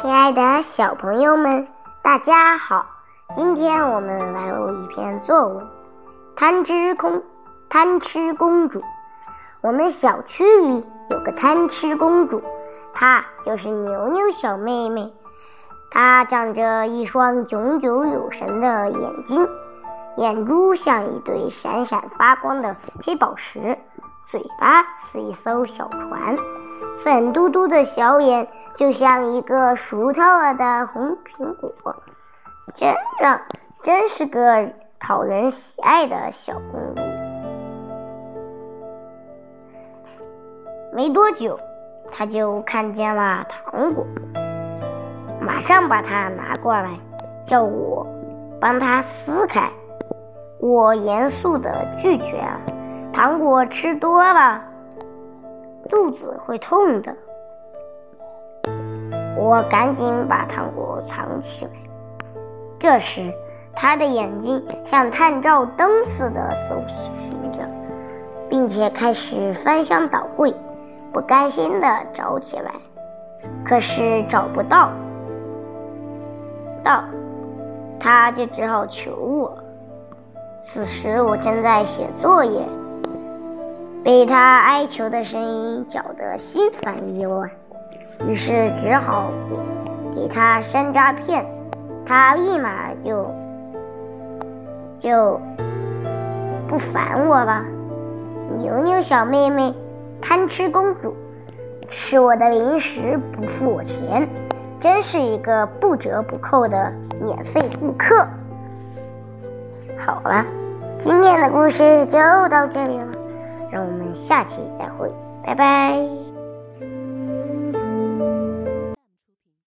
亲爱的小朋友们，大家好！今天我们来录一篇作文《贪吃空贪吃公主》。我们小区里有个贪吃公主，她就是牛牛小妹妹。她长着一双炯炯有神的眼睛，眼珠像一对闪闪发光的黑宝石，嘴巴是一艘小船。粉嘟嘟的小眼就像一个熟透了的红苹果，真让真是个讨人喜爱的小公主。没多久，他就看见了糖果，马上把它拿过来，叫我帮他撕开。我严肃地拒绝了，糖果吃多了。肚子会痛的，我赶紧把糖果藏起来。这时，他的眼睛像探照灯似的搜寻着，并且开始翻箱倒柜，不甘心的找起来。可是找不到，到，他就只好求我。此时我正在写作业。被他哀求的声音搅得心烦意乱，于是只好给给他山楂片，他立马就就不烦我了。牛牛小妹妹，贪吃公主，吃我的零食不付我钱，真是一个不折不扣的免费顾客。好了，今天的故事就到这里了。让我们下期再会，拜拜。